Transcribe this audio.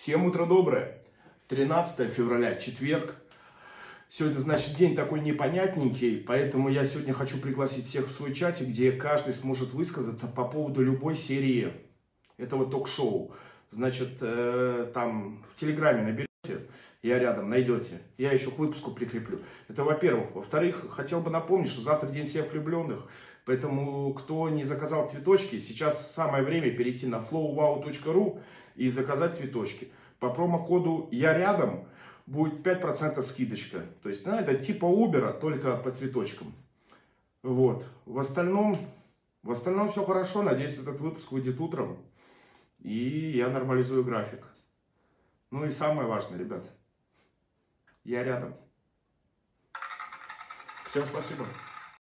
Всем утро доброе. 13 февраля, четверг. Сегодня, значит, день такой непонятненький, поэтому я сегодня хочу пригласить всех в свой чатик, где каждый сможет высказаться по поводу любой серии этого ток-шоу. Значит, э, там в Телеграме наберете, я рядом, найдете. Я еще к выпуску прикреплю. Это во-первых. Во-вторых, хотел бы напомнить, что завтра день всех влюбленных. Поэтому, кто не заказал цветочки, сейчас самое время перейти на flowwow.ru и заказать цветочки. По промокоду «Я рядом» будет 5% скидочка. То есть, ну, это типа Uber, только по цветочкам. Вот. В остальном, в остальном все хорошо. Надеюсь, этот выпуск выйдет утром. И я нормализую график. Ну и самое важное, ребят. Я рядом. Всем спасибо.